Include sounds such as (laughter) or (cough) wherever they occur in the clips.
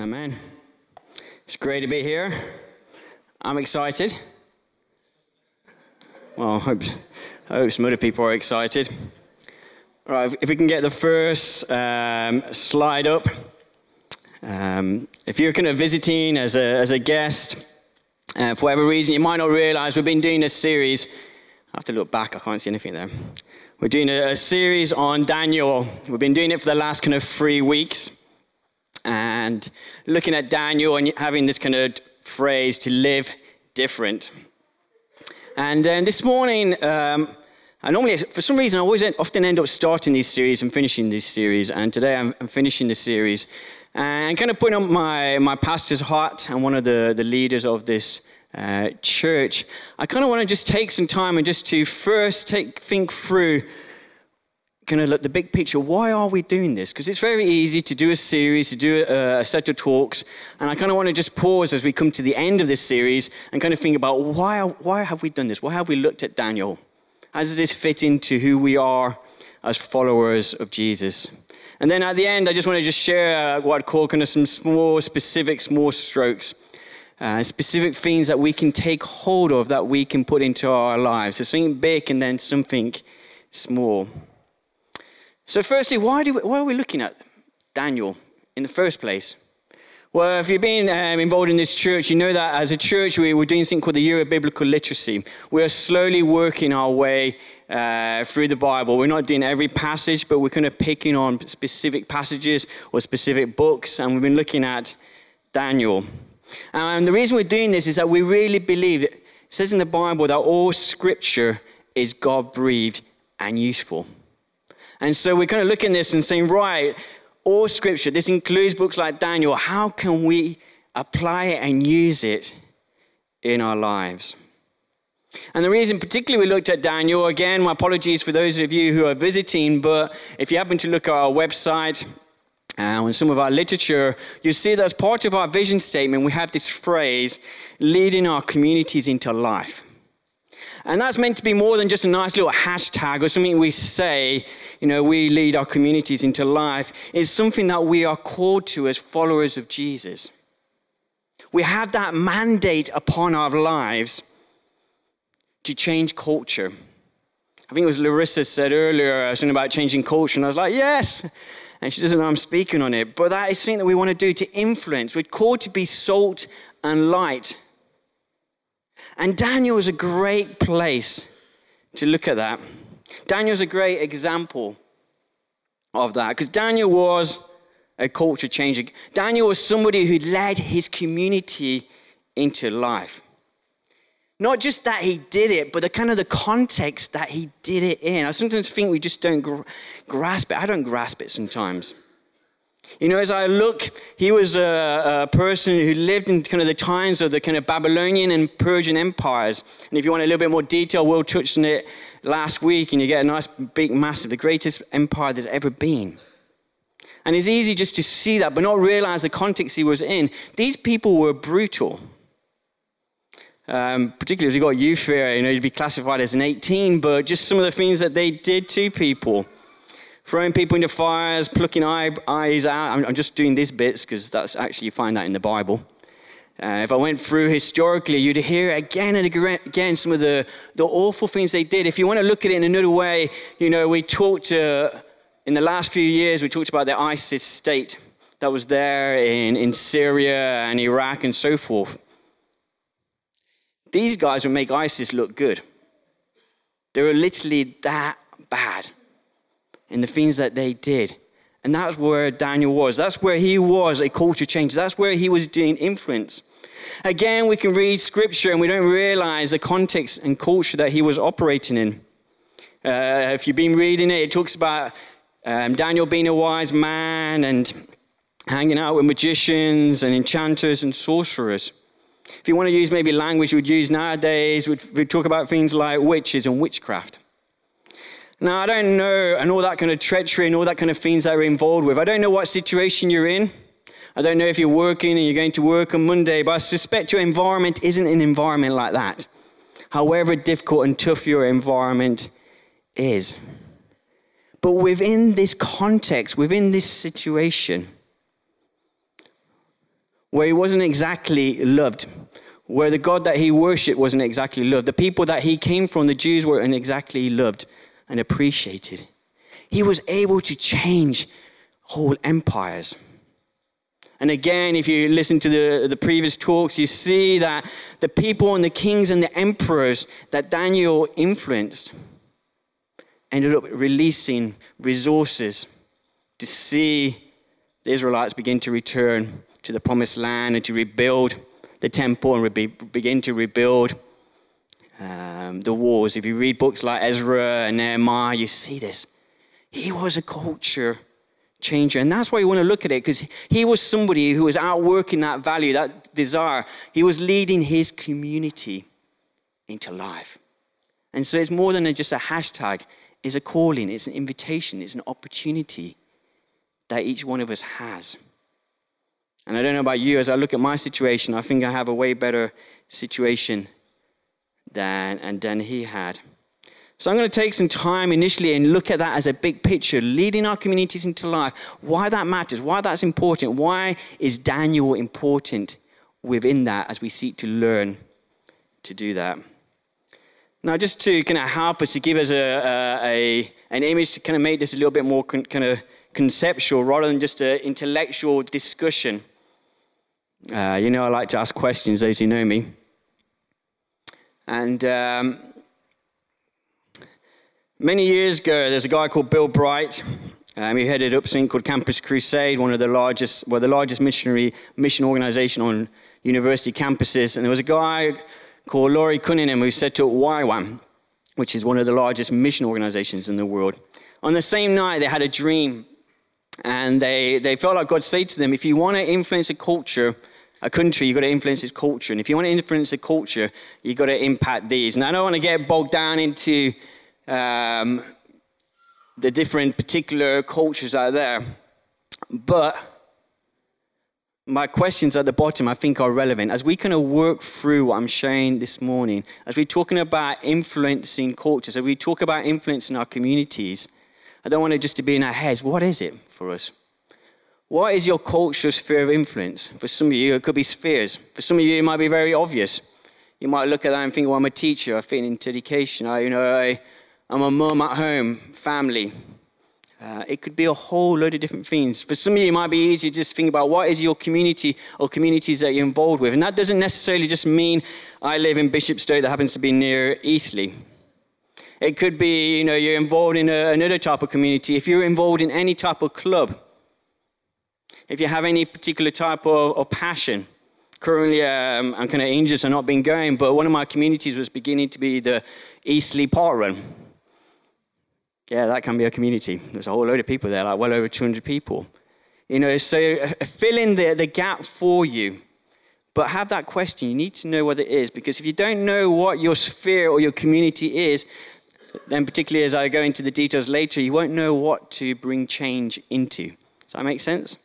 Amen. It's great to be here. I'm excited. Well, I hope, I hope some other people are excited. All right, if we can get the first um, slide up. Um, if you're kind of visiting as a, as a guest, uh, for whatever reason, you might not realize we've been doing this series. I have to look back, I can't see anything there. We're doing a, a series on Daniel. We've been doing it for the last kind of three weeks and looking at Daniel and having this kind of phrase to live different. And uh, this morning, um, I normally, for some reason, I always often end up starting these series and finishing these series. And today I'm, I'm finishing the series and kind of putting on my, my pastor's hat and one of the, the leaders of this uh, church. I kind of want to just take some time and just to first take, think through kind of look the big picture. Why are we doing this? Because it's very easy to do a series, to do a, a set of talks, and I kind of want to just pause as we come to the end of this series and kind of think about why, why have we done this? Why have we looked at Daniel? How does this fit into who we are as followers of Jesus? And then at the end, I just want to just share what I'd call kind of some small, specific, small strokes. Uh, specific things that we can take hold of that we can put into our lives. So something big and then something small. So, firstly, why, do we, why are we looking at Daniel in the first place? Well, if you've been um, involved in this church, you know that as a church, we, are doing something called the Year of Biblical Literacy. We're slowly working our way uh, through the Bible. We're not doing every passage, but we're kind of picking on specific passages or specific books, and we've been looking at Daniel. And the reason we're doing this is that we really believe it says in the Bible that all scripture is God breathed and useful. And so we're kind of looking at this and saying, right, all scripture, this includes books like Daniel, how can we apply it and use it in our lives? And the reason, particularly, we looked at Daniel, again, my apologies for those of you who are visiting, but if you happen to look at our website, uh, and some of our literature, you see that as part of our vision statement, we have this phrase leading our communities into life. And that's meant to be more than just a nice little hashtag or something we say, you know, we lead our communities into life. It's something that we are called to as followers of Jesus. We have that mandate upon our lives to change culture. I think it was Larissa said earlier something about changing culture, and I was like, yes. And she doesn't know I'm speaking on it. But that is something that we want to do to influence. We're called to be salt and light. And Daniel is a great place to look at that. Daniel's a great example of that because Daniel was a culture changer. Daniel was somebody who led his community into life. Not just that he did it, but the kind of the context that he did it in. I sometimes think we just don't grasp it. I don't grasp it sometimes. You know, as I look, he was a, a, person who lived in kind of the times of the kind of Babylonian and Persian empires. And if you want a little bit more detail, we'll touched on it last week, and you get a nice, big, massive, the greatest empire there's ever been. And it's easy just to see that, but not realize the context he was in. These people were brutal. Um, particularly as you got youth here, you know, you'd be classified as an 18, but just some of the things that they did to people throwing people into fires, plucking eye, eyes out. I'm, I'm, just doing these bits because that's actually, you find that in the Bible. Uh, if I went through historically, you'd hear again and again some of the, the awful things they did. If you want to look at it in another way, you know, we talked, uh, in the last few years, we talked about the ISIS state that was there in, in Syria and Iraq and so forth. These guys would make ISIS look good. They were literally that bad in the things that they did. And that's where Daniel was. That's where he was a culture change. That's where he was doing influence. Again, we can read scripture and we don't realize the context and culture that he was operating in. Uh, if you've been reading it, it talks about um, Daniel being a wise man and hanging out with magicians and enchanters and sorcerers. If you want to use maybe language we'd use nowadays, we'd, we'd talk about things like witches and witchcraft. Now, I don't know, and all that kind of treachery and all that kind of things that are involved with. I don't know what situation you're in. I don't know if you're working and you're going to work on Monday, but I suspect your environment isn't an environment like that. However difficult and tough your environment is. But within this context, within this situation, where he wasn't exactly loved, where the God that he worshiped wasn't exactly loved, the people that he came from, the Jews, weren't exactly loved and appreciated. He was able to change whole empires. And again, if you listen to the, the previous talks, you see that the people and the kings and the emperors that Daniel influenced ended up releasing resources to see the Israelites begin to return to the promised land and to rebuild the temple and re- begin to rebuild um, the wars. If you read books like Ezra and Nehemiah, you see this. He was a culture changer. And that's why you want to look at it, because he was somebody who was outworking that value, that desire. He was leading his community into life. And so it's more than just a hashtag, it's a calling, it's an invitation, it's an opportunity that each one of us has. And I don't know about you, as I look at my situation, I think I have a way better situation than, and than he had. So I'm going to take some time initially and look at that as a big picture, leading our communities into life, why that matters, why that's important, why is Daniel important within that as we seek to learn to do that. Now, just to kind of help us to give us a, a, a an image to kind of make this a little bit more con, kind of conceptual rather than just an intellectual discussion. Uh, you know, I like to ask questions, those who know me. And um, many years ago, there's a guy called Bill Bright. Um, he headed up something called Campus Crusade, one of the largest, well, the largest missionary mission organization on university campuses. And there was a guy called Loren Cunningham who set up YWAM, which is one of the largest mission organizations in the world. On the same night, they had a dream and they, they felt like God said to them, if you want to influence a culture, a country, you've got to influence its culture. And if you want to influence a culture, you've got to impact these. And I don't want to get bogged down into um, the different particular cultures out there. But my questions at the bottom, I think, are relevant. As we kind of work through what I'm sharing this morning, as we're talking about influencing cultures, as we talk about influencing our communities, I don't want it just to be in our heads. What is it for us? What is your cultural sphere of influence? For some of you, it could be spheres. For some of you, it might be very obvious. You might look at that and think, well, I'm a teacher, I fit into education, I, you know, I, I'm a mum at home, family. Uh, it could be a whole load of different things. For some of you, it might be easy to just think about what is your community or communities that you're involved with. And that doesn't necessarily just mean I live in Bishopstoke that happens to be near Eastleigh. It could be, you know, you're involved in a, another type of community. If you're involved in any type of club, if you have any particular type of, of passion. Currently, um, I'm kind of injured, and not been going, but one of my communities was beginning to be the Eastleigh Park Run. Yeah, that can be a community. There's a whole load of people there, like well over 200 people. You know, so uh, fill in the, the gap for you. But have that question. You need to know what it is. Because if you don't know what your sphere or your community is, then particularly as I go into the details later, you won't know what to bring change into. Does that make sense?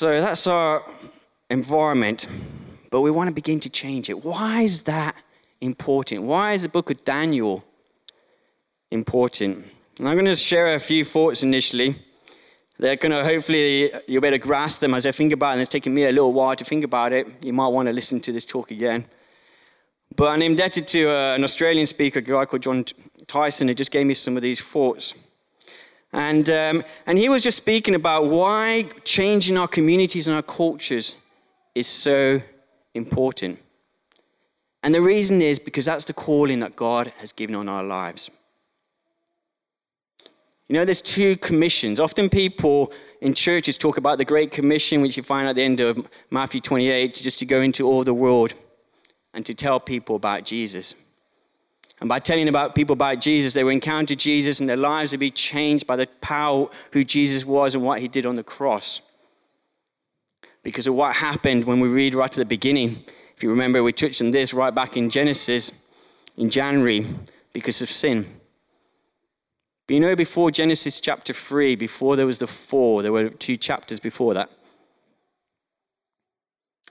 So that's our environment, but we want to begin to change it. Why is that important? Why is the book of Daniel important? And I'm going to share a few thoughts initially. They're going to hopefully you'll be able to grasp them as I think about it. And it's taken me a little while to think about it. You might want to listen to this talk again. But I'm indebted to uh, an Australian speaker, a guy called Jon Tyson, who just gave me some of these thoughts. And, um, and he was just speaking about why changing our communities and our cultures is so important. And the reason is because that's the calling that God has given on our lives. You know, there's two commissions. Often people in churches talk about the Great Commission, which you find at the end of Matthew 28, just to go into all the world and to tell people about Jesus. And by telling about people about Jesus, they would encounter Jesus and their lives would be changed by the power who Jesus was and what he did on the cross. Because of what happened when we read right at the beginning. If you remember, we touched on this right back in Genesis in January because of sin. But you know, before Genesis chapter 3, before there was the four, there were two chapters before that.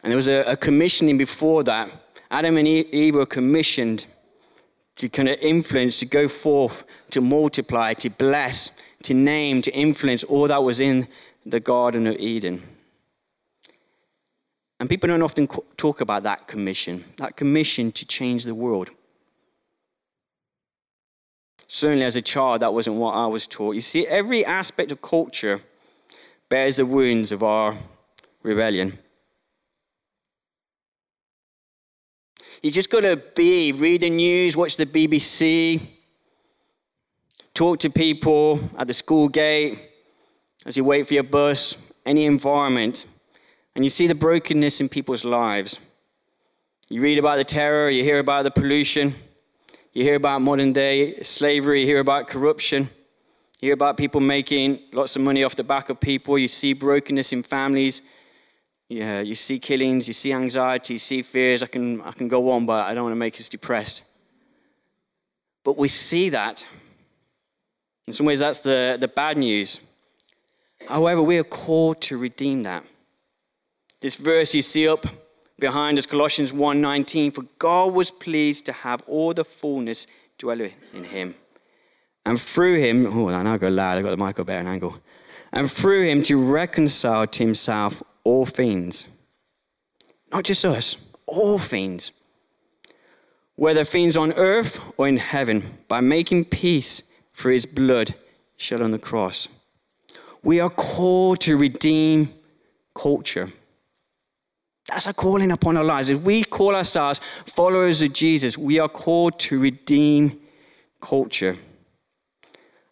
And there was a, a commissioning before that. Adam and Eve were commissioned to kind of influence, to go forth, to multiply, to bless, to name, to influence all that was in the Garden of Eden. And people don't often talk about that commission, that commission to change the world. Certainly, as a child, that wasn't what I was taught. You see, every aspect of culture bears the wounds of our rebellion. You just got to be, read the news, watch the BBC, talk to people at the school gate, as you wait for your bus, any environment, and you see the brokenness in people's lives. You read about the terror, you hear about the pollution, you hear about modern day slavery, you hear about corruption, you hear about people making lots of money off the back of people, you see brokenness in families. Yeah, you see killings, you see anxiety, you see fears. I can, I can go on, but I don't want to make us depressed. But we see that. In some ways, that's the, the bad news. However, we are called to redeem that. This verse you see up behind us, Colossians 1:19, for God was pleased to have all the fullness dwell in him. And through him, oh, I now go loud, I got the mic better an angle. And through him to reconcile to himself all things. Not just us, all things. Whether things on earth or in heaven, by making peace through his blood shed on the cross. We are called to redeem culture. That's a calling upon our lives. If we call ourselves followers of Jesus, we are called to redeem culture.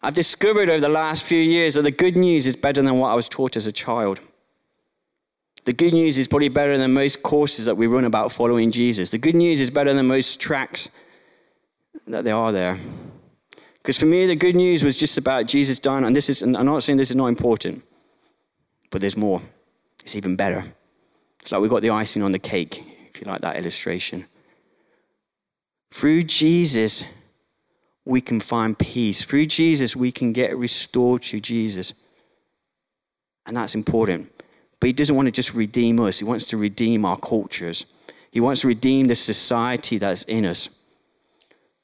I've discovered over the last few years that the good news is better than what I was taught as a child. The good news is probably better than most courses that we run about following Jesus. The good news is better than most tracks that there are there. Because for me, the good news was just about Jesus dying. And this is, and I'm not saying this is not important, but there's more. It's even better. It's like we've got the icing on the cake, if you like that illustration. Through Jesus, we can find peace. Through Jesus, we can get restored to Jesus. And that's important. But he doesn't want to just redeem us, he wants to redeem our cultures. He wants to redeem the society that's in us.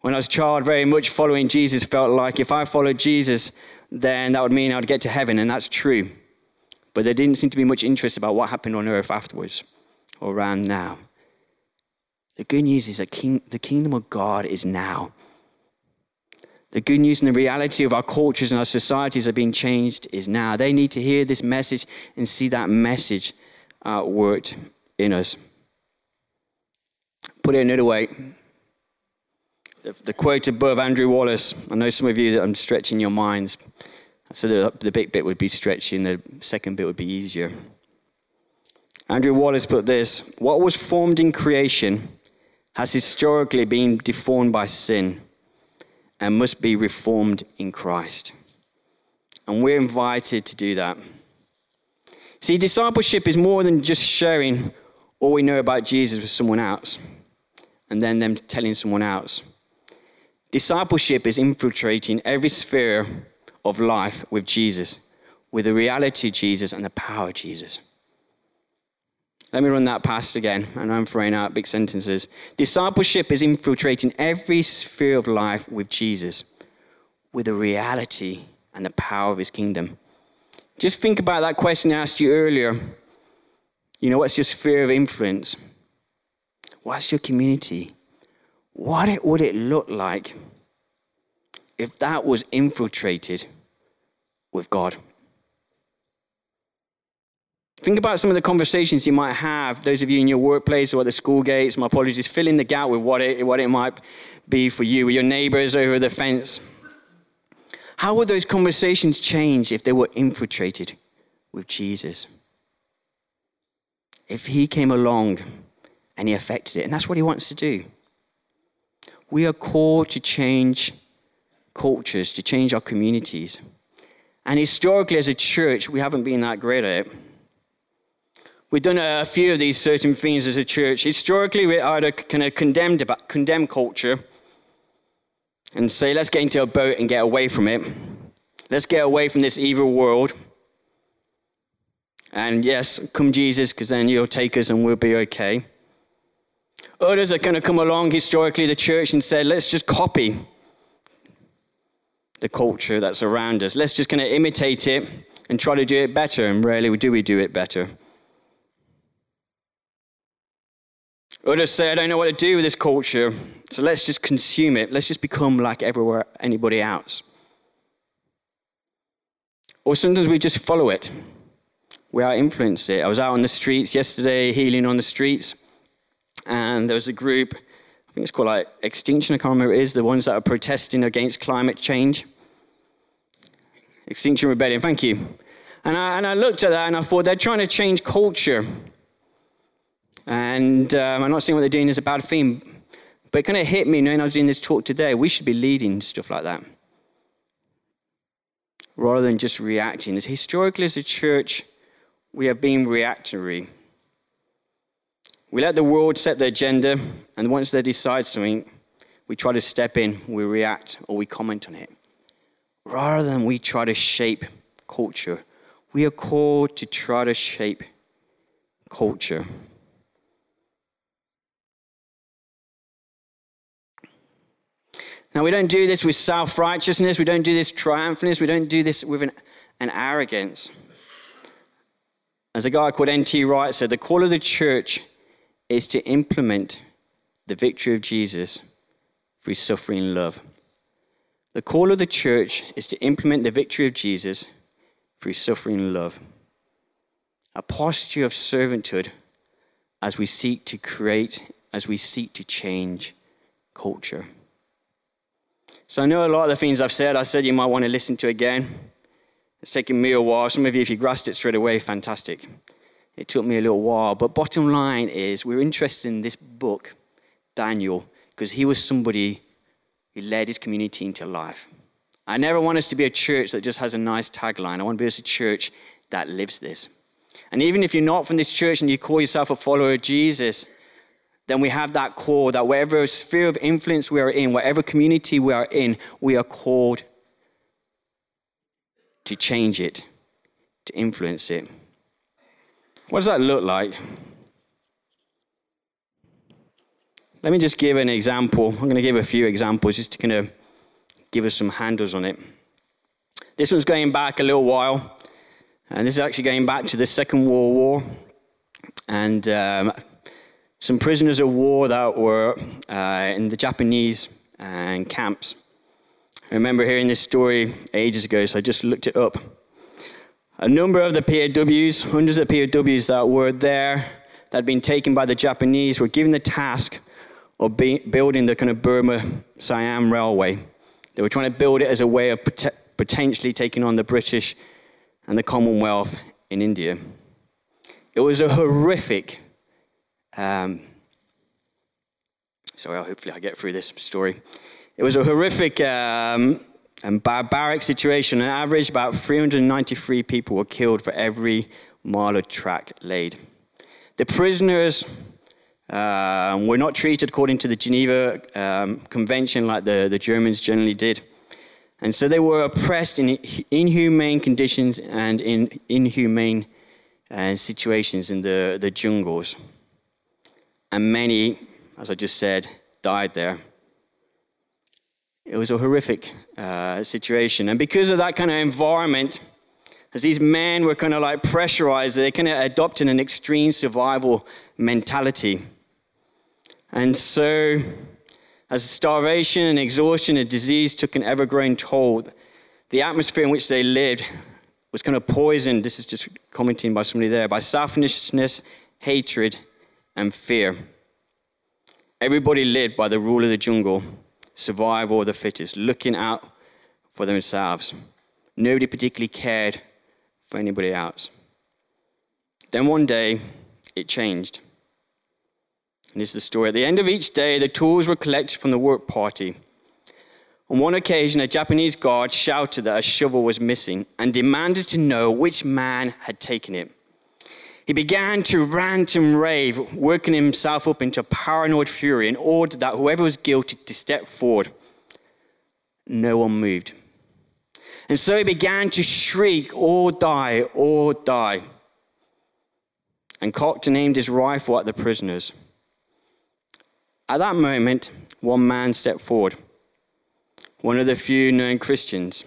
When I was a child, very much following Jesus felt like if I followed Jesus, then that would mean I'd get to heaven, and that's true. But there didn't seem to be much interest about what happened on earth afterwards or around now. The good news is that king, the kingdom of God is now. The good news and the reality of our cultures and our societies are being changed is now. They need to hear this message and see that message uh, worked in us. Put it another way. The, the quote above Andrew Wallace, I know some of you that I'm stretching your minds. So the, the big bit would be stretching, the second bit would be easier. Andrew Wallace put this What was formed in creation has historically been deformed by sin and must be reformed in Christ. And we're invited to do that. See, discipleship is more than just sharing all we know about Jesus with someone else and then them telling someone else. Discipleship is infiltrating every sphere of life with Jesus, with the reality of Jesus and the power of Jesus. Let me run that past again. I know I'm throwing out big sentences. Discipleship is infiltrating every sphere of life with Jesus, with the reality and the power of his kingdom. Just think about that question I asked you earlier. You know, what's your sphere of influence? What's your community? What would it look like if that was infiltrated with God Think about some of the conversations you might have, those of you in your workplace or at the school gates. My apologies, fill in the gap with what it, what it might be for you, with your neighbors over the fence. How would those conversations change if they were infiltrated with Jesus? If he came along and he affected it, and that's what he wants to do. We are called to change cultures, to change our communities. And historically, as a church, we haven't been that great at it. We've done a few of these certain things as a church. Historically, we're either kind of condemned condemn culture and say, let's get into a boat and get away from it. Let's get away from this evil world. And yes, come Jesus, because then you'll take us and we'll be okay. Others are going to come along historically, the church, and say, let's just copy the culture that's around us. Let's just kind of imitate it and try to do it better. And rarely do we do it better. Others say, I don't know what to do with this culture, so let's just consume it. Let's just become like everywhere anybody else. Or sometimes we just follow it. We are influenced it. I was out on the streets yesterday, healing on the streets, and there was a group, I think it's called like Extinction, I can't remember it is, the ones that are protesting against climate change. Extinction Rebellion, thank you. And I, and I looked at that and I thought they're trying to change culture. And um, I'm not saying what they're doing is a bad thing, but it kind of hit me knowing I was doing this talk today. We should be leading stuff like that rather than just reacting. As historically, as a church, we have been reactionary. We let the world set the agenda, and once they decide something, we try to step in, we react, or we comment on it. Rather than we try to shape culture, we are called to try to shape culture. Now, we don't do this with self righteousness. We don't do this triumphantness. We don't do this with an, an arrogance. As a guy called N.T. Wright said, the call of the church is to implement the victory of Jesus through suffering love. The call of the church is to implement the victory of Jesus through suffering love. A posture of servanthood as we seek to create, as we seek to change culture. So I know a lot of the things I've said, I said you might want to listen to again. It's taken me a while. Some of you, if you grasped it straight away, fantastic. It took me a little while. But bottom line is, we're interested in this book, Daniel, because he was somebody who led his community into life. I never want us to be a church that just has a nice tagline. I want to be a church that lives this. And even if you're not from this church and you call yourself a follower of Jesus, then we have that call that whatever sphere of influence we are in, whatever community we are in, we are called to change it, to influence it. What does that look like? Let me just give an example. I'm going to give a few examples just to kind of give us some handles on it. This one's going back a little while, and this is actually going back to the Second World War. And um, some prisoners of war that were uh, in the Japanese uh, camps. I remember hearing this story ages ago, so I just looked it up. A number of the POWs, hundreds of POWs that were there, that had been taken by the Japanese, were given the task of building the kind of Burma Siam Railway. They were trying to build it as a way of pot- potentially taking on the British and the Commonwealth in India. It was a horrific um, sorry, hopefully I get through this story. It was a horrific um, and barbaric situation. On average, about 393 people were killed for every mile of track laid. The prisoners um, were not treated according to the Geneva um, Convention like the, the Germans generally did. And so they were oppressed in inhumane conditions and in inhumane uh, situations in the, the jungles and many, as I just said, died there. It was a horrific uh, situation. And because of that kind of environment, as these men were kind of like pressurized, they kind of adopted an extreme survival mentality. And so, as starvation and exhaustion and disease took an ever growing toll, the atmosphere in which they lived was kind of poisoned. This is just commenting by somebody there by selfishness, hatred, and fear. Everybody lived by the rule of the jungle, survival of the fittest, looking out for themselves. Nobody particularly cared for anybody else. Then one day, it changed. And this is the story. At the end of each day, the tools were collected from the work party. On one occasion, a Japanese guard shouted that a shovel was missing and demanded to know which man had taken it. He began to rant and rave, working himself up into paranoid fury and ordered that whoever was guilty to step forward. No one moved. And so he began to shriek, or die, or die, and cocked and aimed his rifle at the prisoners. At that moment, one man stepped forward. one of the few known Christians.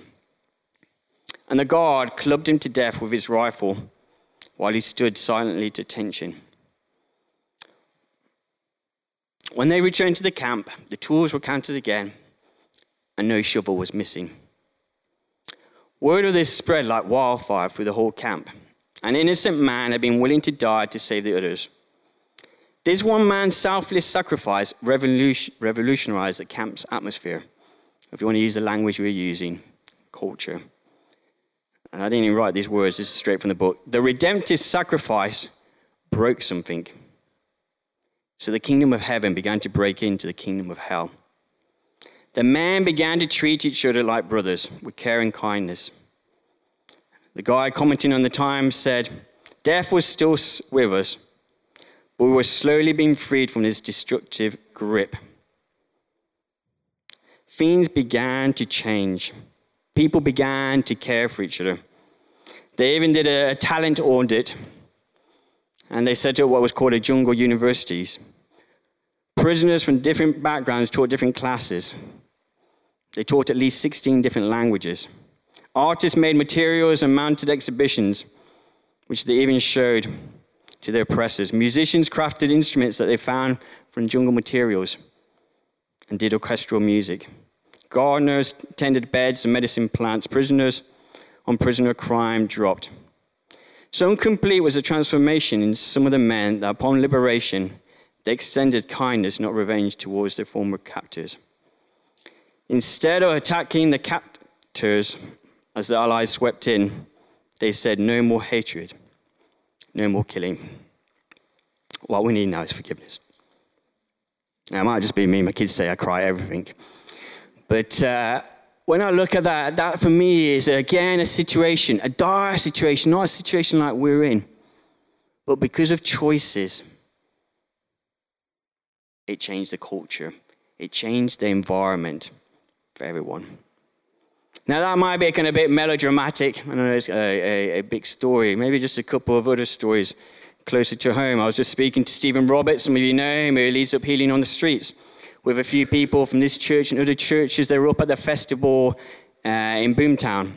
And the guard clubbed him to death with his rifle while he stood silently to attention. When they returned to the camp, the tools were counted again, and no shovel was missing. Word of this spread like wildfire through the whole camp. An innocent man had been willing to die to save the others. This one man's selfless sacrifice revolutionized the camp's atmosphere. If you want to use the language we're using, culture. And I didn't even write these words, this is straight from the book. The redemptive sacrifice broke something. So the kingdom of heaven began to break into the kingdom of hell. The men began to treat each other like brothers with care and kindness. The guy commenting on the Times said, Death was still with us, but we were slowly being freed from this destructive grip. Things began to change. People began to care for each other. They even did a talent audit, and they set up what was called a jungle universities. Prisoners from different backgrounds taught different classes. They taught at least 16 different languages. Artists made materials and mounted exhibitions, which they even showed to their oppressors. Musicians crafted instruments that they found from jungle materials and did orchestral music. Gardeners tended beds and medicine plants. Prisoners on prisoner crime dropped. So incomplete was the transformation in some of the men that upon liberation, they extended kindness, not revenge, towards their former captors. Instead of attacking the captors as the Allies swept in, they said, No more hatred, no more killing. What we need now is forgiveness. Now, it might just be me. My kids say I cry everything. But uh, when I look at that, that for me is again a situation, a dire situation, not a situation like we're in. But because of choices, it changed the culture, it changed the environment for everyone. Now, that might be kind of a bit melodramatic. I know it's a, a, a, big story. Maybe just a couple of other stories closer to home. I was just speaking to Stephen Roberts. Some of you know him, who leads up Healing on the Streets with a few people from this church and other churches. They were up at the festival uh, in Boomtown.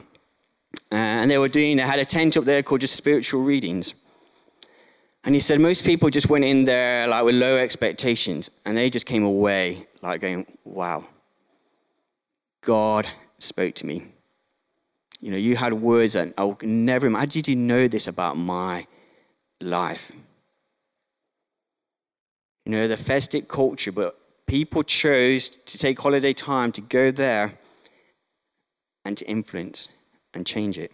Uh, and they were doing, they had a tent up there called just spiritual readings. And he said most people just went in there like with low expectations and they just came away like going, wow God spoke to me. You know, you had words that I would never imagine. How did you know this about my life? You know, the festive culture, but people chose to take holiday time to go there and to influence and change it.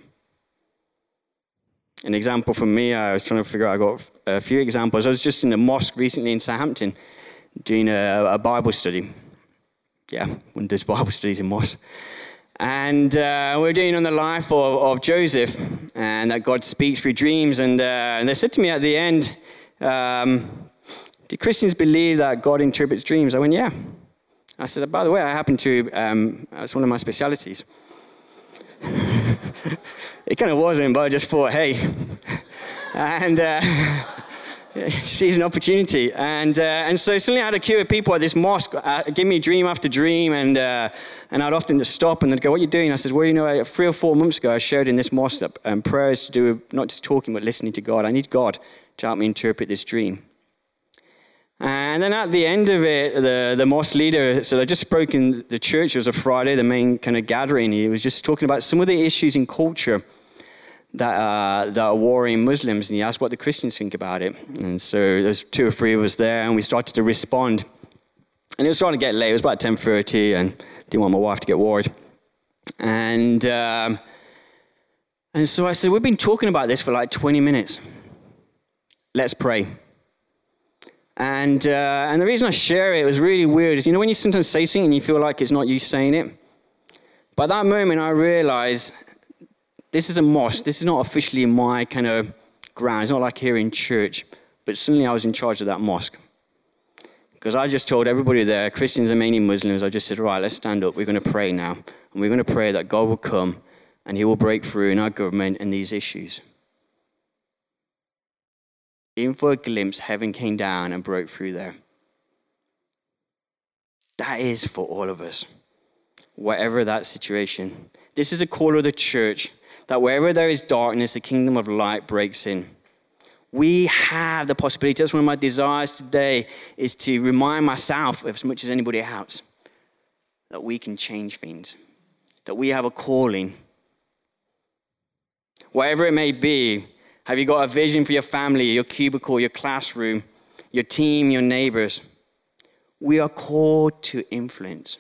An example from me, I was trying to figure out, I got a few examples. I was just in a mosque recently in Southampton doing a, a Bible study yeah, one does (laughs) Bible studies in mosques. And uh, we are doing on the life of, of, Joseph and that God speaks through dreams. And, uh, and they said to me at the end, um, Do Christians believe that God interprets dreams? I went, Yeah. I said, By the way, I happen to, um, that's one of my specialities. (laughs) it kind of wasn't, but I just thought, hey. (laughs) and. Uh, (laughs) sees an opportunity. And, uh, and so suddenly I had a queue of people at this mosque, uh, give me dream after dream, and, uh, and I'd often just stop and they'd go, what are you doing? I said, well, you know, three or four months ago, I showed in this mosque that um, prayers to do with not just talking, but listening to God. I need God to help me interpret this dream. And then at the end of it, the, the mosque leader, so they just spoke in the church, it was a Friday, the main kind of gathering. He was just talking about some of the issues in culture that, uh, that are worrying Muslims, and he asked what the Christians think about it. And so there's two or three of us there, and we started to respond. And it was starting to get late. It was about 10.30, and didn't want my wife to get worried. And, um, and so I said, we've been talking about this for like 20 minutes. Let's pray. And, uh, and the reason I share it was really weird is, you know, when you sometimes say something and you feel like it's not you saying it? By that moment, I realized this is a mosque. This is not officially my kind of ground. It's not like here in church. But suddenly I was in charge of that mosque. Because I just told everybody there, Christians and mainly Muslims, I just said, right, let's stand up. We're going to pray now. And we're going to pray that God will come and he will break through in our government and these issues. Even for a glimpse, heaven came down and broke through there. That is for all of us. whatever that situation. This is a call of the church that wherever there is darkness, the kingdom of light breaks in. We have the possibility. That's one of my desires today is to remind myself, as much as anybody else, that we can change things, that we have a calling. Whatever it may be, have you got a vision for your family, your cubicle, your classroom, your team, your neighbors? We are called to influence.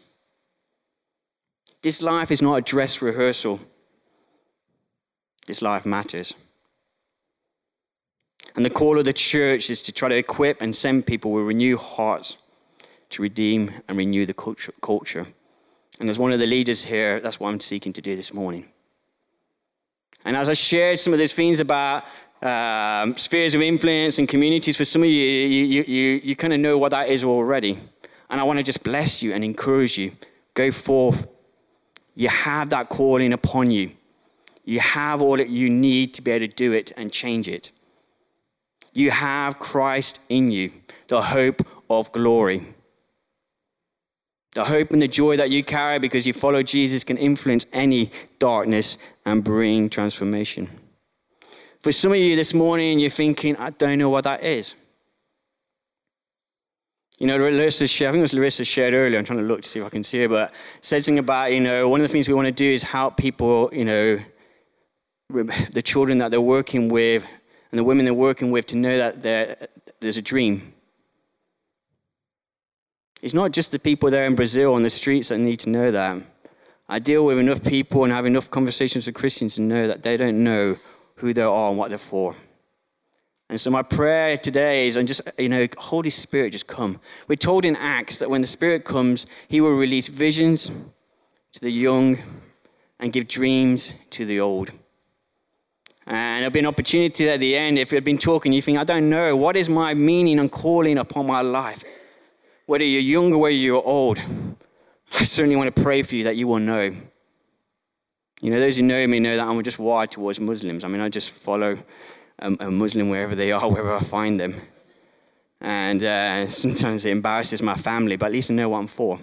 This life is not a dress rehearsal. This life matters. And the call of the church is to try to equip and send people with renewed hearts to redeem and renew the culture. And as one of the leaders here, that's what I'm seeking to do this morning. And as I shared some of these things about um, spheres of influence and communities, for some of you, you, you, you, you kind of know what that is already. And I want to just bless you and encourage you. Go forth. You have that calling upon you. You have all that you need to be able to do it and change it. You have Christ in you, the hope of glory. The hope and the joy that you carry because you follow Jesus can influence any darkness and bring transformation. For some of you this morning, you're thinking, I don't know what that is. You know, Larissa shared, I think it was Larissa shared earlier, I'm trying to look to see if I can see it, but said something about, you know, one of the things we want to do is help people, you know, the children that they're working with and the women they're working with to know that there's a dream it's not just the people there in Brazil on the streets that need to know that. I deal with enough people and have enough conversations with Christians to know that they don't know who they are and what they're for. And so my prayer today is, and just, you know, Holy Spirit, just come. We're told in Acts that when the Spirit comes, He will release visions to the young and give dreams to the old. And there'll be an opportunity at the end. If you've been talking, you think, I don't know, what is my meaning and calling upon my life? whether you're young or whether you're old, I certainly want to pray for you that you will know. You know, those who know me know that I'm just wired towards Muslims. I mean, I just follow a, a Muslim wherever they are, (laughs) wherever I find them. And uh, sometimes it embarrasses my family, but at least I know what I'm for.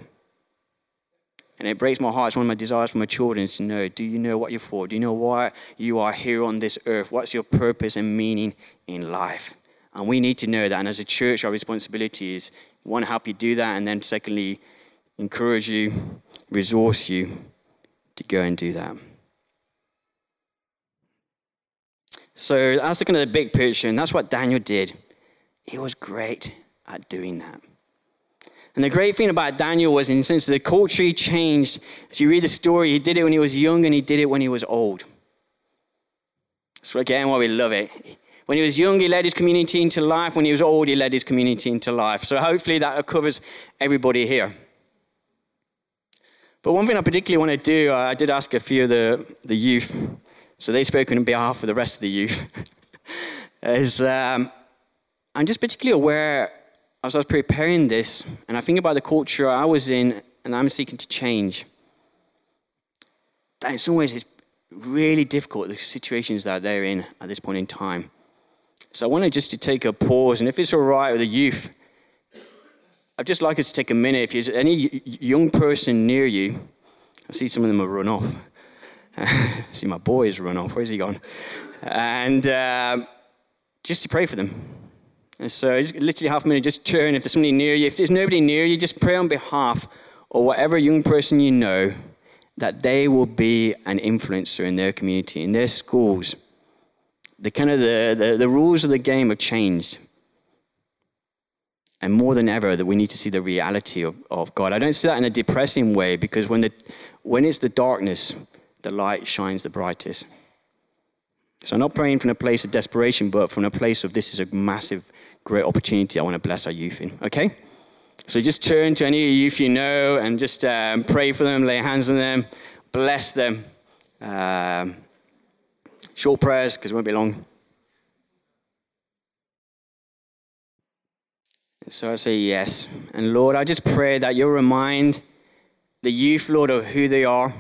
And it breaks my heart. It's one of my desires for my children is to know do you know what you're for? Do you know why you are here on this earth? What's your purpose and meaning in life? And we need to know that. And as a church, our responsibility is to help you do that, and then secondly, encourage you, resource you to go and do that. So that's the kind of the big picture, and that's what Daniel did. He was great at doing that. And the great thing about Daniel was, in sense, the culture changed. As you read the story, he did it when he was young and he did it when he was old. So again, why we love it. When he was young, he led his community into life. When he was old, he led his community into life. So hopefully that covers everybody here. But one thing I particularly want to do, uh, I did ask a few of the, the youth, so they spoke on behalf of the rest of the youth, (laughs) is um, I'm just particularly aware as I was preparing this, and I think about the culture I was in and I'm seeking to change, that in some ways it's really difficult, the situations that they're in at this point in time. So I wanted just to take a pause, and if it's all right with the youth, I'd just like us to take a minute. If there's any young person near you, I see some of them have run off. (laughs) See my boys run off. Where's he gone? And um, just to pray for them. And so just literally half a minute, just turn. If there's somebody near you, if there's nobody near you, just pray on behalf of whatever young person you know that they will be an influencer in their community, in their schools, the kind of the, the, the rules of the game have changed. And more than ever, that we need to see the reality of, of God. I don't see that in a depressing way because when, the, when it's the darkness, the light shines the brightest. So I'm not praying from a place of desperation, but from a place of this is a massive, great opportunity I want to bless our youth in. Okay? So just turn to any youth you know and just um, pray for them, lay hands on them, bless them. Um, Short prayers because it won't be long. So I say yes. And Lord, I just pray that you'll remind the youth, Lord, of who they are.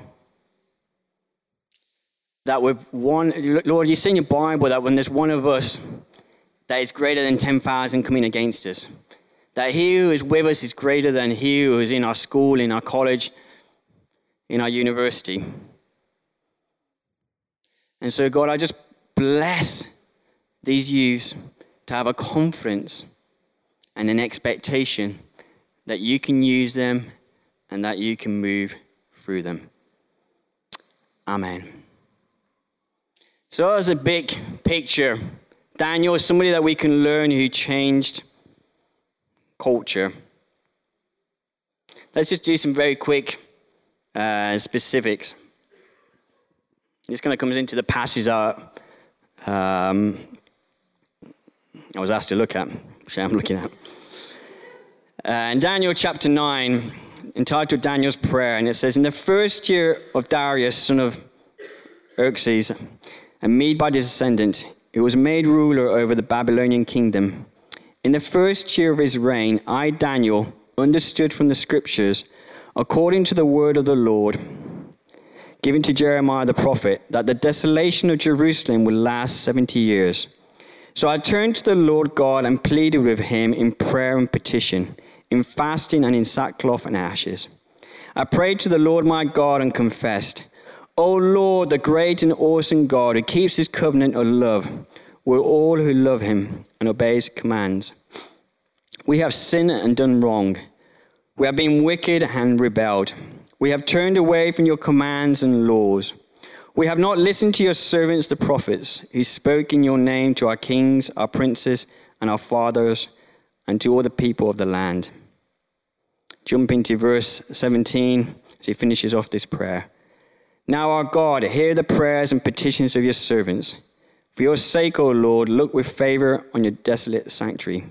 That with one, Lord, you say in your Bible that when there's one of us that is greater than 10,000 coming against us, that he who is with us is greater than he who is in our school, in our college. in our university. And so, God, I just bless these youths to have a confidence and an expectation that you can use them and that you can move through them. Amen. So, as a big picture, Daniel is somebody that we can learn who changed culture. Let's just do some very quick uh, specifics. This kind of comes into the passage that um, I was asked to look at, which I'm looking at. Uh, in Daniel chapter 9, entitled Daniel's Prayer, and it says, In the first year of Darius, son of Xerxes, and Mede by his descendant, who was made ruler over the Babylonian kingdom. In the first year of his reign, I, Daniel, understood from the scriptures, according to the word of the Lord, given to Jeremiah the prophet, that the desolation of Jerusalem will last 70 years. So I turned to the Lord God and pleaded with him in prayer and petition, in fasting and in sackcloth and ashes. I prayed to the Lord my God and confessed, O Lord, the great and awesome God who keeps his covenant of love with all who love him and obey his commands. We have sinned and done wrong. We have been wicked and rebelled. We have turned away from your commands and laws. We have not listened to your servants, the prophets, who spoke in your name to our kings, our princes, and our fathers, and to all the people of the land. Jumping to verse 17 as he finishes off this prayer. Now, our God, hear the prayers and petitions of your servants. For your sake, O Lord, look with favor on your desolate sanctuary.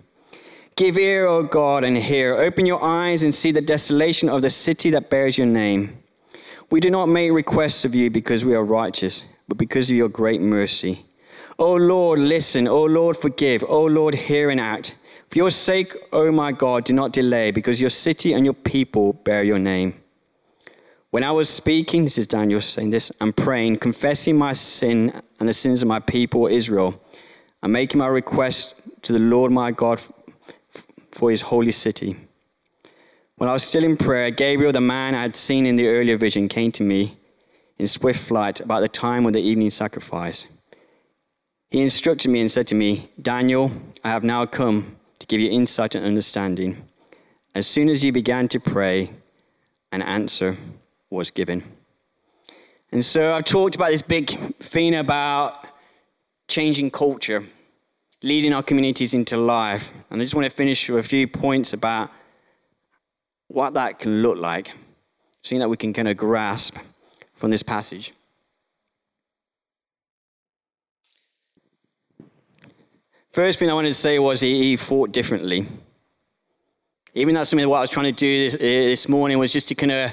Give ear, O God, and hear. Open your eyes and see the desolation of the city that bears your name. We do not make requests of you because we are righteous, but because of your great mercy. O Lord, listen. O Lord, forgive. O Lord, hear and act. For your sake, O my God, do not delay, because your city and your people bear your name. When I was speaking, this is Daniel saying this, and praying, confessing my sin and the sins of my people Israel, and making my request to the Lord my God for his holy city. When I was still in prayer, Gabriel, the man I had seen in the earlier vision, came to me in swift flight about the time of the evening sacrifice. He instructed me and said to me, Daniel, I have now come to give you insight and understanding. As soon as you began to pray, an answer was given. And so I've talked about this big thing about changing culture, leading our communities into life. And I just want to finish with a few points about what that can look like, something that we can kind of grasp from this passage. First thing I wanted to say was he, he fought differently. Even that's something that what I was trying to do this, this morning was just to kind of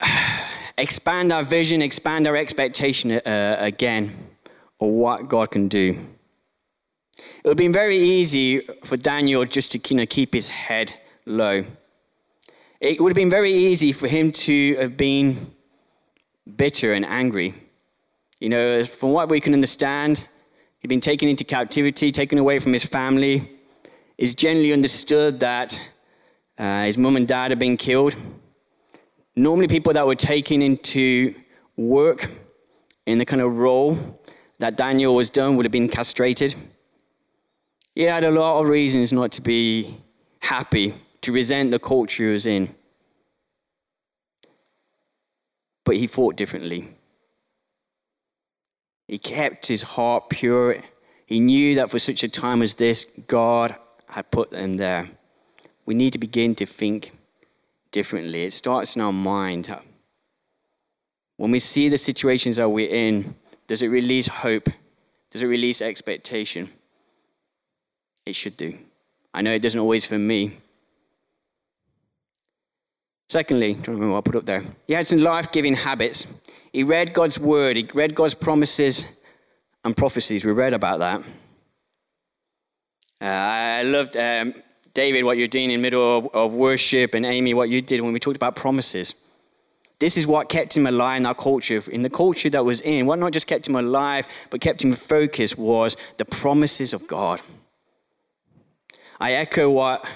(sighs) expand our vision, expand our expectation uh, again of what God can do. It would have been very easy for Daniel just to kind of keep his head low. It would have been very easy for him to have been bitter and angry. You know, from what we can understand, he'd been taken into captivity, taken away from his family. It's generally understood that uh, his mum and dad had been killed. Normally, people that were taken into work in the kind of role that Daniel was done would have been castrated. He had a lot of reasons not to be happy to resent the culture he was in. But he fought differently. He kept his heart pure. He knew that for such a time as this, God had put him there. We need to begin to think differently. It starts in our mind. When we see the situations that we're in, does it release hope? Does it release expectation? It should do. I know it doesn't always for me, Secondly, remember what I put up there. He had some life giving habits. He read God's word, he read God's promises and prophecies. We read about that. Uh, I loved um, David, what you're doing in the middle of, of worship, and Amy, what you did when we talked about promises. This is what kept him alive in our culture, in the culture that was in. What not just kept him alive, but kept him focused was the promises of God. I echo what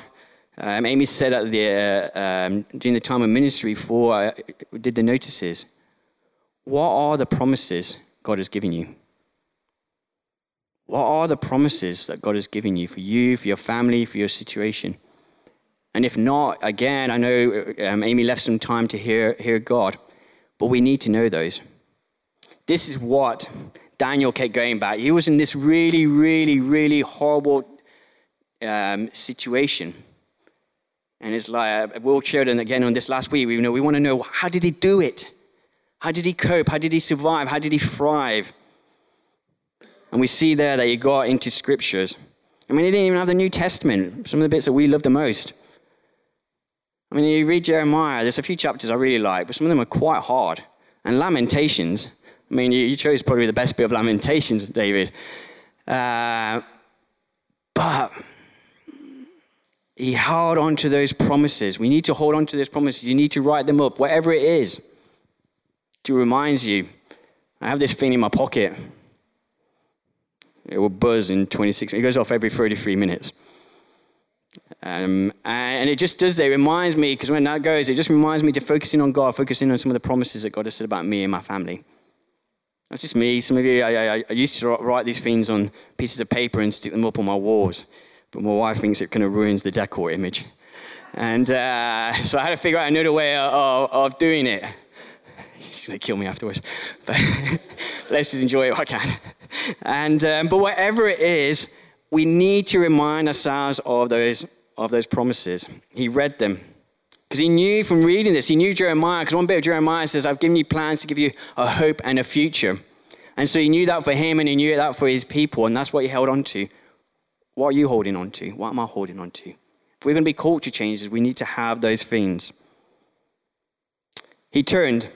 Um, Amy said at the, uh, um, during the time of ministry before I did the notices, what are the promises God has given you? What are the promises that God has given you for you, for your family, for your situation? And if not, again, I know um, Amy left some time to hear, hear God, but we need to know those. This is what Daniel kept going back. He was in this really, really, really horrible um, situation. And it's like, uh, Will Sheridan again on this last week, we, you know, we want to know how did he do it? How did he cope? How did he survive? How did he thrive? And we see there that he got into scriptures. I mean, he didn't even have the New Testament, some of the bits that we love the most. I mean, you read Jeremiah, there's a few chapters I really like, but some of them are quite hard. And Lamentations, I mean, you, you chose probably the best bit of Lamentations, David. Uh, but he held on to those promises. We need to hold on to those promises. You need to write them up, whatever it is, to remind you. I have this thing in my pocket. It will buzz in 26 It goes off every 33 minutes. Um, and it just does that. It reminds me, because when that goes, it just reminds me to focusing on God, focusing on some of the promises that God has said about me and my family. That's just me. Some of you, I, I, I used to write these things on pieces of paper and stick them up on my walls. But my wife thinks it kind of ruins the decor image. And uh, so I had to figure out another way of, of doing it. He's going to kill me afterwards. (laughs) But let's just enjoy it if I can. And, um, but whatever it is, we need to remind ourselves of those, of those promises. He read them. Because he knew from reading this, he knew Jeremiah, because one bit of Jeremiah says, I've given you plans to give you a hope and a future. And so he knew that for him and he knew that for his people, and that's what he held on to. What are you holding on to? What am I holding on to? If we're going to be culture changers, we need to have those things. He turned.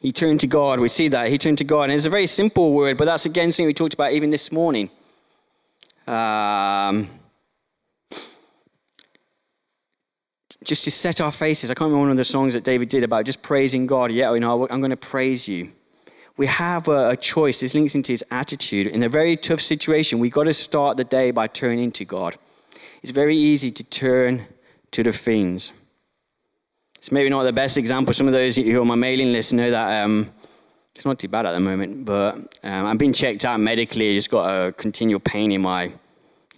He turned to God. We see that. He turned to God. And it's a very simple word, but that's again something we talked about even this morning. Um, just to set our faces. I can't remember one of the songs that David did about just praising God. Yeah, you know, I'm going to praise you. We have a, a choice. This links into his attitude. In a very tough situation, we've got to start the day by turning to God. It's very easy to turn to the things. It's maybe not the best example. Some of those who are on my mailing list know that um, it's not too bad at the moment, but um, I'm being checked out medically. I just got a continual pain in my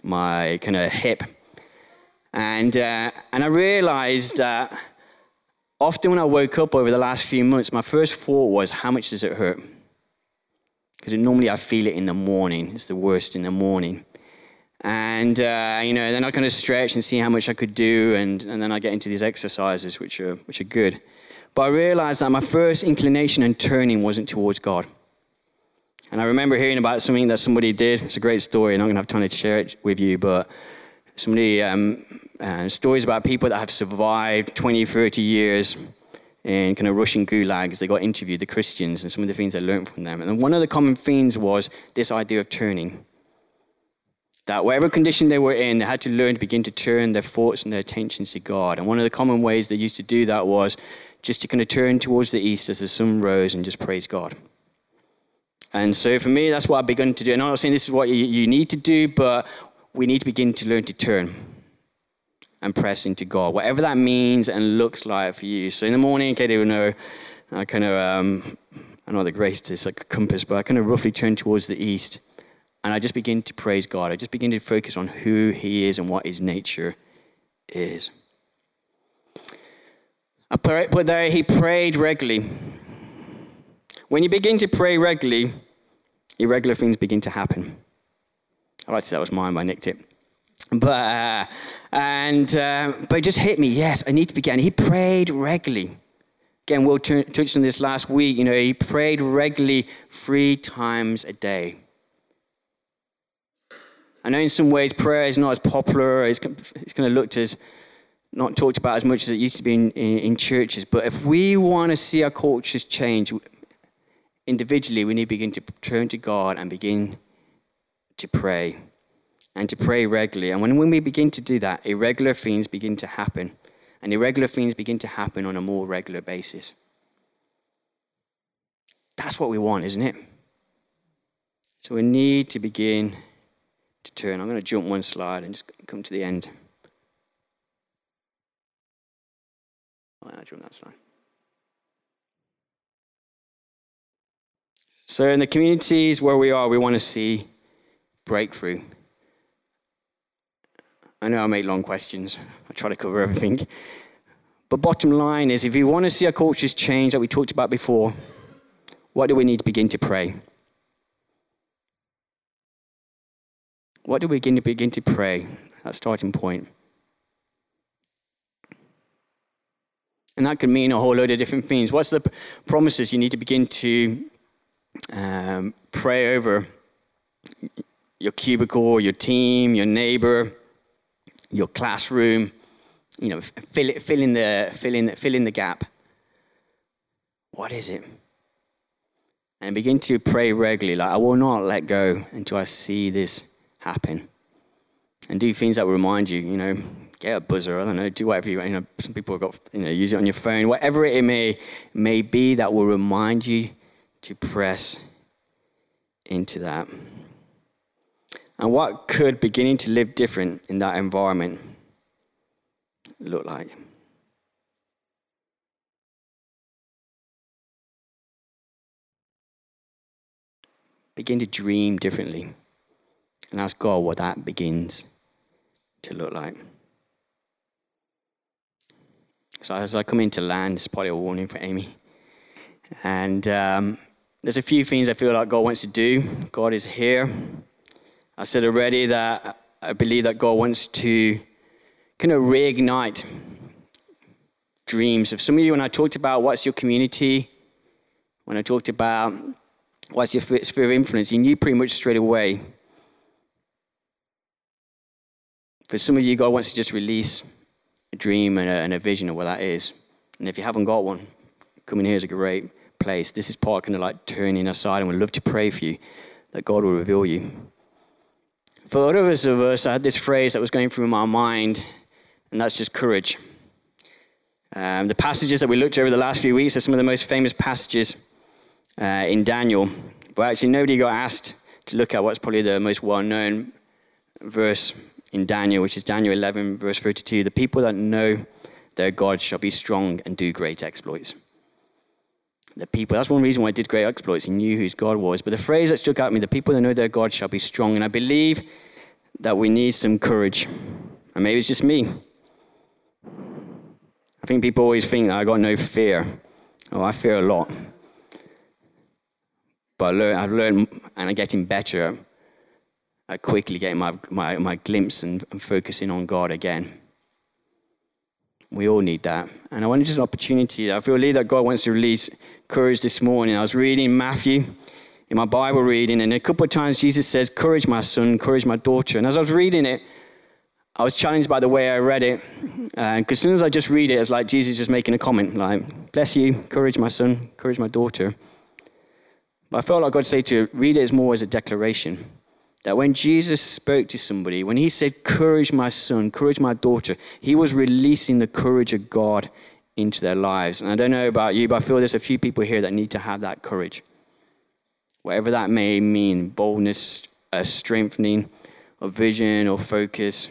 my kind of hip and, uh, and I realized that often when I woke up over the last few months, my first thought was, how much does it hurt? Because normally I feel it in the morning. It's the worst in the morning. And, uh, you know, then I kind of stretch and see how much I could do. And, and then I get into these exercises, which are, which are good. But I realized that my first inclination and turning wasn't towards God. And I remember hearing about something that somebody did. It's a great story, and I'm going to have time to share it with you. But somebody um, uh, stories about people that have survived 20, 30 years in kind of Russian gulags. They got interviewed, the Christians, and some of the things they learned from them. And one of the common themes was this idea of turning. That whatever condition they were in, they had to learn to begin to turn their thoughts and their attentions to God. And one of the common ways they used to do that was just to kind of turn towards the east as the sun rose and just praise God. And so for me, that's what I've begun to do. And I'm not saying this is what you, you need to do, but we need to begin to learn to turn and press into God, whatever that means and looks like for you. So in the morning, Katie will know, I kind of, um, I know the grace is like a compass, but I kind of roughly turn towards the east. And I just begin to praise God. I just begin to focus on who He is and what His nature is. I put there, He prayed regularly. When you begin to pray regularly, irregular things begin to happen. I like to say that was mine, but I nicked it. But, uh, and, uh, but it just hit me. Yes, I need to begin. He prayed regularly. Again, we'll t- on this last week. You know, he prayed regularly three times a day. I know in some ways prayer is not as popular. It's, it's kind of looked as not talked about as much as it used to be in, in, in churches. But if we want to see our cultures change individually, we need to begin to turn to God and begin to pray and to pray regularly. And when, when we begin to do that, irregular things begin to happen. And irregular things begin to happen on a more regular basis. That's what we want, isn't it? So we need to begin to turn. I'm going to jump one slide and just come to the end. I'll on that slide. So, in the communities where we are, we want to see breakthrough. I know I make long questions, I try to cover everything. But, bottom line is if we want to see our cultures change, that we talked about before, what do we need to begin to pray? What do we begin to begin to pray? That starting point. And that could mean a whole load of different things. What's the promises you need to begin to um, pray over your cubicle, your team, your neighbor, your classroom? You know, fill, it, fill, in the, fill, in, fill in the gap. What is it? And begin to pray regularly, like, I will not let go until I see this happen. And do things that will remind you, you know, get a buzzer, I don't know, do whatever you, you know, some people have got, you know, use it on your phone, whatever it may, may be that will remind you to press into that. And what could beginning to live different in that environment look like? Begin to dream differently and ask God what that begins to look like. So as I come into land, it's probably a warning for Amy. And um, there's a few things I feel like God wants to do. God is here. I said already that I believe that God wants to kind of reignite dreams. If some of you, when I talked about what's your community, when I talked about what's your sphere of influence, you knew pretty much straight away For some of you, God wants to just release a dream and a, and a vision of what that is. And if you haven't got one, coming here is a great place. This is part kind of like turning aside, and we'd love to pray for you that God will reveal you. For others of us, I had this phrase that was going through my mind, and that's just courage. Um, the passages that we looked over the last few weeks are some of the most famous passages uh, in Daniel. But actually, nobody got asked to look at what's probably the most well known verse in Daniel, which is Daniel 11, verse 32 the people that know their God shall be strong and do great exploits. The people, that's one reason why I did great exploits. He knew whose God was. But the phrase that stuck out to me, the people that know their God shall be strong. And I believe that we need some courage. And maybe it's just me. I think people always think that I got no fear. Oh, I fear a lot. But learn, I've learned and I'm getting better I quickly get my, my, my glimpse and, and focusing on God again. We all need that. And I want just an opportunity. I feel that God wants to release courage this morning. I was reading Matthew in my Bible reading, and a couple of times Jesus says, Courage, my son, courage, my daughter. And as I was reading it, I was challenged by the way I read it. Because uh, as soon as I just read it, it's like Jesus just making a comment, like, Bless you, courage, my son, courage, my daughter. But I felt like God said to read it as more as a declaration. That when Jesus spoke to somebody, when he said, Courage, my son, courage, my daughter, he was releasing the courage of God into their lives. And I don't know about you, but I feel there's a few people here that need to have that courage. Whatever that may mean boldness, a strengthening of vision or focus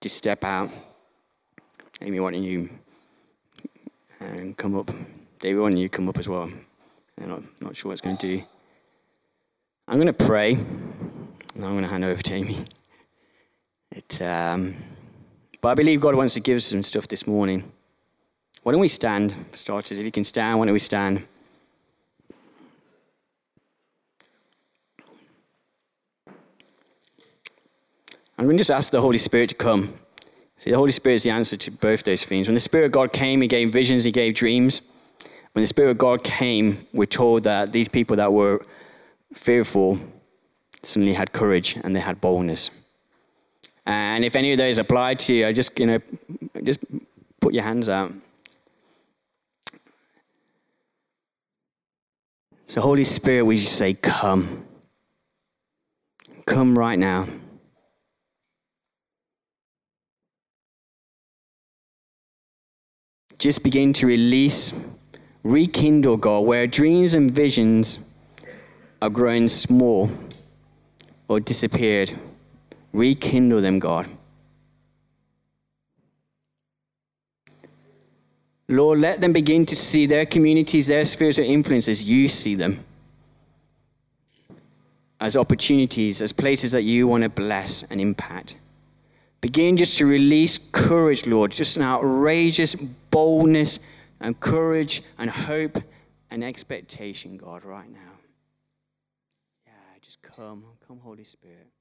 to step out. Amy, why don't you and uh, come up? David, why don't you come up as well? And I'm not sure what it's going to do. I'm going to pray, and I'm going to hand over to Amy. It, um, but I believe God wants to give us some stuff this morning. Why don't we stand, starters? If you can stand, why don't we stand? I'm going to just ask the Holy Spirit to come. See, the Holy Spirit is the answer to both those things. When the Spirit of God came, He gave visions, He gave dreams. When the Spirit of God came, we're told that these people that were fearful suddenly had courage and they had boldness. And if any of those apply to you, I just you know just put your hands out. So Holy Spirit, we just say, come. Come right now. Just begin to release, rekindle, God, where dreams and visions are grown small or disappeared, rekindle them, God. Lord, let them begin to see their communities, their spheres of influence as you see them. As opportunities, as places that you want to bless and impact. Begin just to release courage, Lord, just an outrageous boldness and courage and hope and expectation, God, right now. Come, come, Holy Spirit.